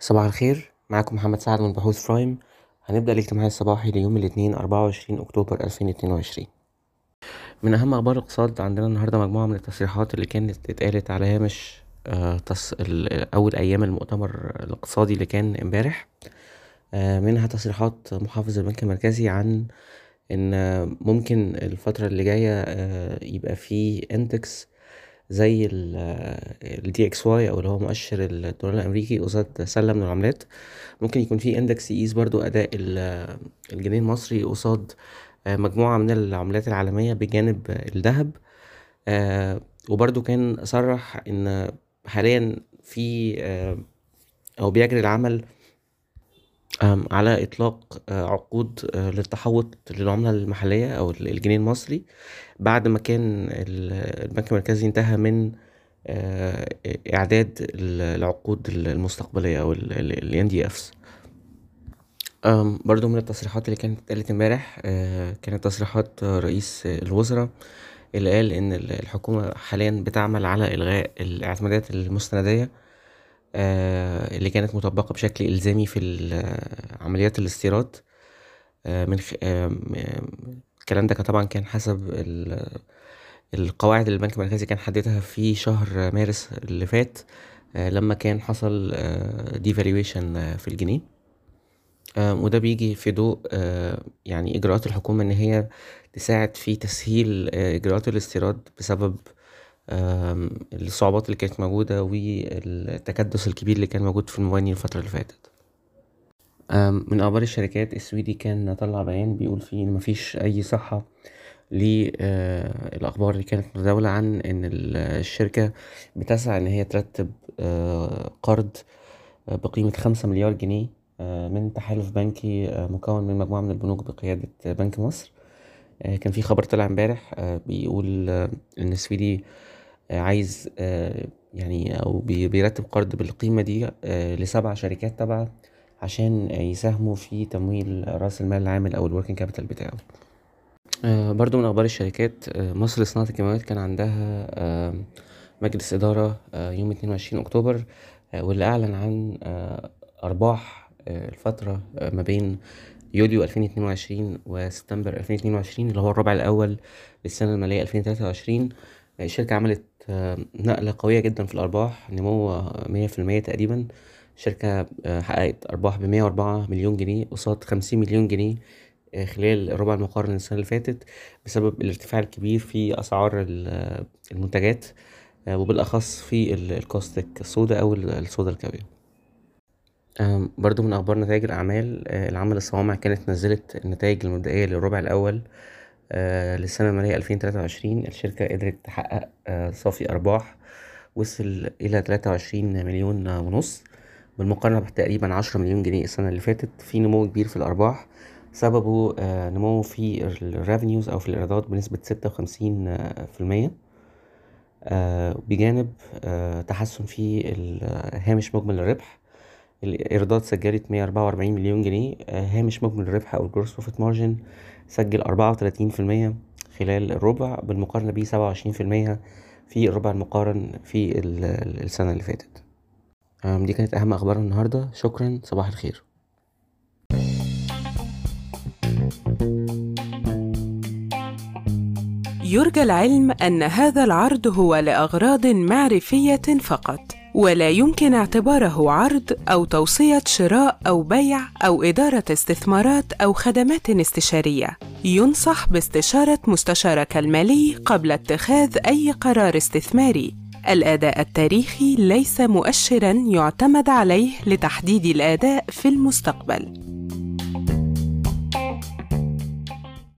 صباح الخير. معاكم محمد سعد من بحوث برايم هنبدأ الاجتماع الصباحي ليوم الاثنين أربعة وعشرين أكتوبر ألفين اتنين وعشرين. من أهم أخبار الاقتصاد عندنا النهاردة مجموعة من التصريحات اللي كانت اتقالت على هامش آه تص... أول أيام المؤتمر الاقتصادي اللي كان امبارح. آه منها تصريحات محافظ البنك المركزي عن إن ممكن الفترة اللي جاية آه يبقى في index زي ال DXY أو اللي هو مؤشر الدولار الأمريكي قصاد سلة من العملات. ممكن يكون في index يقيس برضو أداء الجنيه المصري قصاد مجموعة من العملات العالمية بجانب الذهب. وبرضو كان صرح إن حاليا في أو بيجري العمل على إطلاق عقود للتحوط للعملة المحلية أو الجنيه المصري بعد ما كان البنك المركزي انتهى من إعداد العقود المستقبلية أو ال NDFs برضو من التصريحات اللي كانت اتقالت امبارح كانت تصريحات رئيس الوزراء اللي قال إن الحكومة حاليا بتعمل على إلغاء الاعتمادات المستندية اللي كانت مطبقة بشكل إلزامي في عمليات الاستيراد. من خ... الكلام ده طبعا كان حسب القواعد اللي البنك المركزي كان حددها في شهر مارس اللي فات لما كان حصل devaluation في الجنيه. وده بيجي في ضوء يعني إجراءات الحكومة إن هي تساعد في تسهيل إجراءات الاستيراد بسبب الصعوبات اللي كانت موجودة والتكدس الكبير اللي كان موجود في المواني الفترة اللي فاتت. من أخبار الشركات السويدي كان طلع بيان بيقول فيه إن مفيش أي صحة للأخبار اللي كانت متداولة عن إن الشركة بتسعى إن هي ترتب قرض بقيمة خمسة مليار جنيه من تحالف بنكي مكون من مجموعة من البنوك بقيادة بنك مصر. كان في خبر طلع امبارح بيقول إن السويدي عايز يعني أو بيرتب قرض بالقيمة دي لسبع شركات تبعه عشان يساهموا في تمويل رأس المال العامل أو ال working capital بتاعه. برضو من أخبار الشركات مصر لصناعة الكيماويات كان عندها مجلس إدارة يوم اتنين وعشرين أكتوبر واللي أعلن عن أرباح الفترة ما بين يوليو ألفين اتنين وعشرين وسبتمبر ألفين اتنين وعشرين اللي هو الربع المالية ألفين تلاتة وعشرين. الشركة عملت نقلة قوية جدا في الأرباح نمو مية في المية تقريبا. الشركة حققت أرباح بمية وأربعة مليون جنيه قصاد خمسين مليون جنيه خلال الربع المقارن للسنة اللي فاتت بسبب الارتفاع الكبير في أسعار المنتجات وبالأخص في الكوستيك الصودا أو الصودا الكاوية برضو من أخبار نتائج الأعمال العمل الصوامع كانت نزلت النتائج المبدئية للربع الأول للسنة المالية ألفين تلاتة وعشرين الشركة قدرت تحقق صافي أرباح وصل إلى تلاتة وعشرين مليون ونص بالمقارنة بتقريبا عشرة مليون جنيه السنة اللي فاتت. في نمو كبير في الأرباح سببه نمو في ال revenues أو في الإيرادات بنسبة ستة وخمسين في المية. بجانب تحسن في هامش مجمل الربح. الإيرادات سجلت مية أربعة وأربعين مليون جنيه. هامش مجمل الربح أو ال gross profit margin سجل أربعة وتلاتين في المية خلال الربع بالمقارنة بيه سبعة وعشرين في المية في الربع المقارن في السنة اللي فاتت. دي كانت أهم أخبار النهاردة. شكرا صباح الخير. يرجى العلم أن هذا العرض هو لأغراض معرفية فقط. ولا يمكن اعتباره عرض أو توصية شراء أو بيع أو إدارة استثمارات أو خدمات استشارية. ينصح باستشارة مستشارك المالي قبل اتخاذ أي قرار استثماري. الأداء التاريخي ليس مؤشرا يعتمد عليه لتحديد الأداء في المستقبل.